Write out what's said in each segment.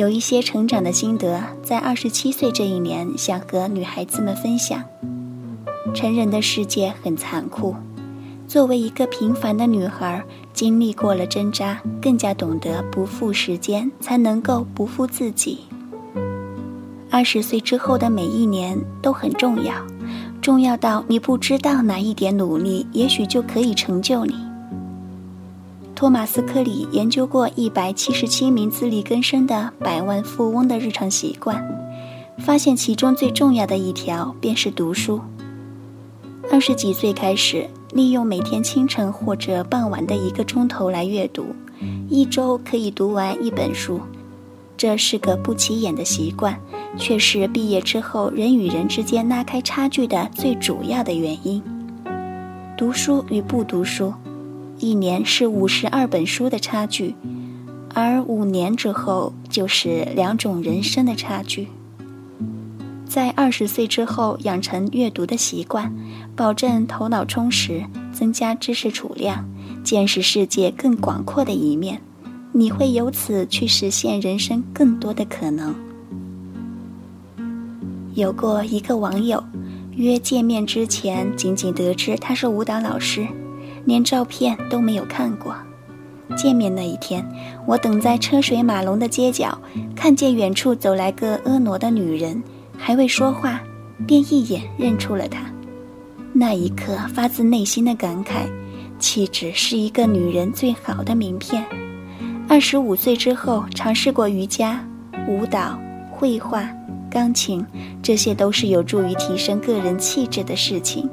有一些成长的心得，在二十七岁这一年想和女孩子们分享。成人的世界很残酷，作为一个平凡的女孩，经历过了挣扎，更加懂得不负时间，才能够不负自己。二十岁之后的每一年都很重要，重要到你不知道哪一点努力，也许就可以成就你。托马斯·科里研究过一百七十七名自力更生的百万富翁的日常习惯，发现其中最重要的一条便是读书。二十几岁开始，利用每天清晨或者傍晚的一个钟头来阅读，一周可以读完一本书。这是个不起眼的习惯，却是毕业之后人与人之间拉开差距的最主要的原因。读书与不读书。一年是五十二本书的差距，而五年之后就是两种人生的差距。在二十岁之后养成阅读的习惯，保证头脑充实，增加知识储量，见识世界更广阔的一面，你会由此去实现人生更多的可能。有过一个网友约见面之前，仅仅得知他是舞蹈老师。连照片都没有看过。见面那一天，我等在车水马龙的街角，看见远处走来个婀娜的女人，还未说话，便一眼认出了她。那一刻，发自内心的感慨：气质是一个女人最好的名片。二十五岁之后，尝试过瑜伽、舞蹈、绘画、钢琴，这些都是有助于提升个人气质的事情。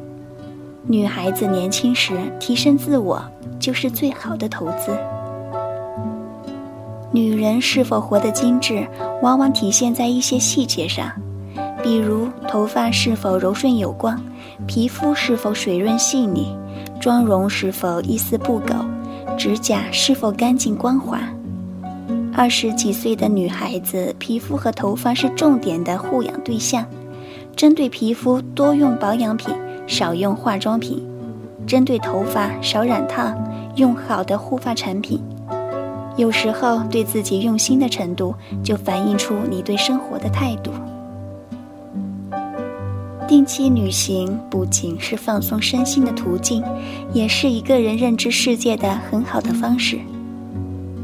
女孩子年轻时提升自我，就是最好的投资。女人是否活得精致，往往体现在一些细节上，比如头发是否柔顺有光，皮肤是否水润细腻，妆容是否一丝不苟，指甲是否干净光滑。二十几岁的女孩子，皮肤和头发是重点的护养对象，针对皮肤多用保养品。少用化妆品，针对头发少染烫，用好的护发产品。有时候对自己用心的程度，就反映出你对生活的态度。定期旅行不仅是放松身心的途径，也是一个人认知世界的很好的方式。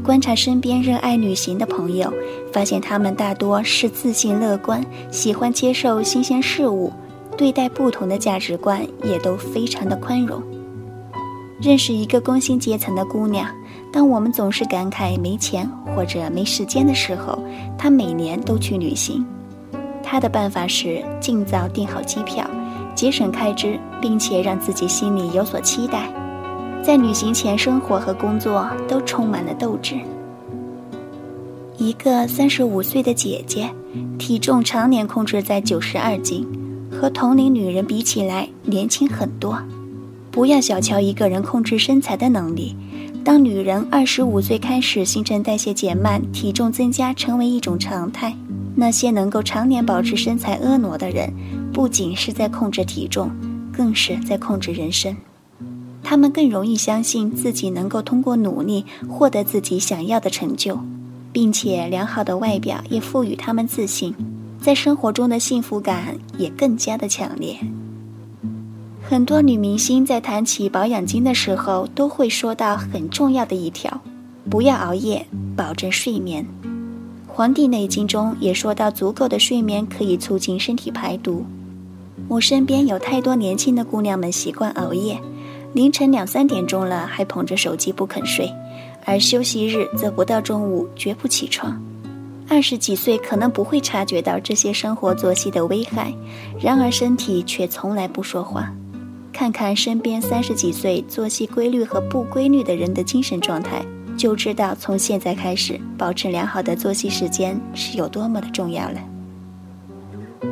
观察身边热爱旅行的朋友，发现他们大多是自信乐观，喜欢接受新鲜事物。对待不同的价值观也都非常的宽容。认识一个工薪阶层的姑娘，当我们总是感慨没钱或者没时间的时候，她每年都去旅行。她的办法是尽早订好机票，节省开支，并且让自己心里有所期待，在旅行前生活和工作都充满了斗志。一个三十五岁的姐姐，体重常年控制在九十二斤。和同龄女人比起来，年轻很多。不要小瞧一个人控制身材的能力。当女人二十五岁开始新陈代谢减慢，体重增加成为一种常态，那些能够常年保持身材婀娜的人，不仅是在控制体重，更是在控制人生。他们更容易相信自己能够通过努力获得自己想要的成就，并且良好的外表也赋予他们自信。在生活中的幸福感也更加的强烈。很多女明星在谈起保养经的时候，都会说到很重要的一条：不要熬夜，保证睡眠。《黄帝内经》中也说到，足够的睡眠可以促进身体排毒。我身边有太多年轻的姑娘们习惯熬夜，凌晨两三点钟了还捧着手机不肯睡，而休息日则不到中午绝不起床。二十几岁可能不会察觉到这些生活作息的危害，然而身体却从来不说话。看看身边三十几岁作息规律和不规律的人的精神状态，就知道从现在开始保持良好的作息时间是有多么的重要了。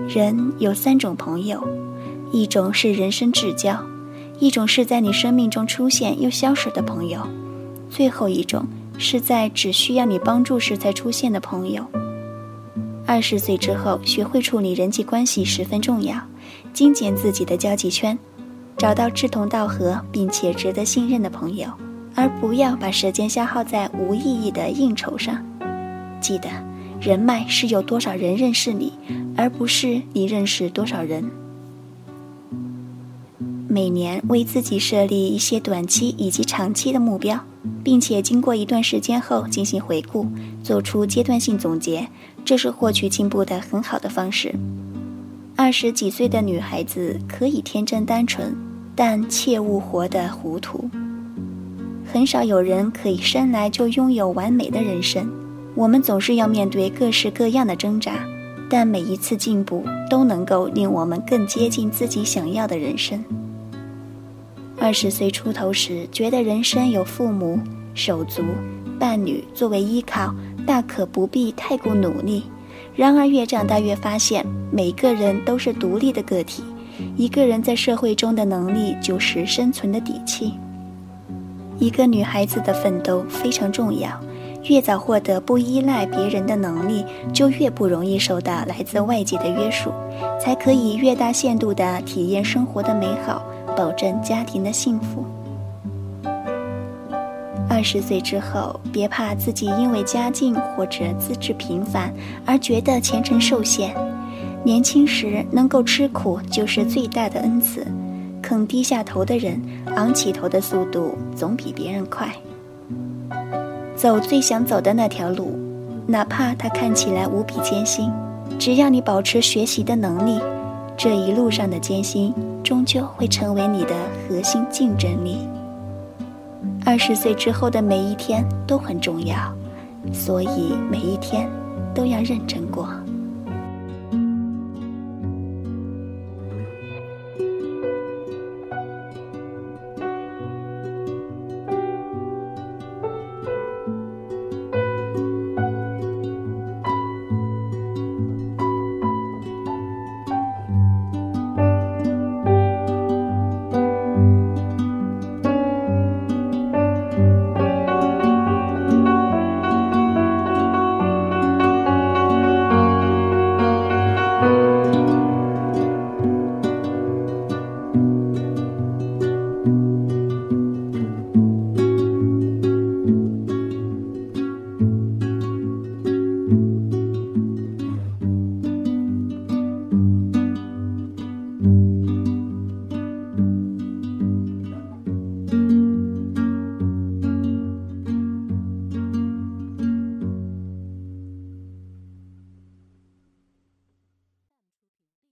人有三种朋友，一种是人生至交，一种是在你生命中出现又消失的朋友，最后一种。是在只需要你帮助时才出现的朋友。二十岁之后，学会处理人际关系十分重要，精简自己的交际圈，找到志同道合并且值得信任的朋友，而不要把时间消耗在无意义的应酬上。记得，人脉是有多少人认识你，而不是你认识多少人。每年为自己设立一些短期以及长期的目标，并且经过一段时间后进行回顾，做出阶段性总结，这是获取进步的很好的方式。二十几岁的女孩子可以天真单纯，但切勿活得糊涂。很少有人可以生来就拥有完美的人生。我们总是要面对各式各样的挣扎，但每一次进步都能够令我们更接近自己想要的人生。二十岁出头时，觉得人生有父母、手足、伴侣作为依靠，大可不必太过努力。然而越长大，越发现每个人都是独立的个体，一个人在社会中的能力就是生存的底气。一个女孩子的奋斗非常重要。越早获得不依赖别人的能力，就越不容易受到来自外界的约束，才可以越大限度地体验生活的美好，保证家庭的幸福。二十岁之后，别怕自己因为家境或者资质平凡而觉得前程受限。年轻时能够吃苦就是最大的恩赐，肯低下头的人，昂起头的速度总比别人快。走最想走的那条路，哪怕它看起来无比艰辛，只要你保持学习的能力，这一路上的艰辛终究会成为你的核心竞争力。二十岁之后的每一天都很重要，所以每一天都要认真过。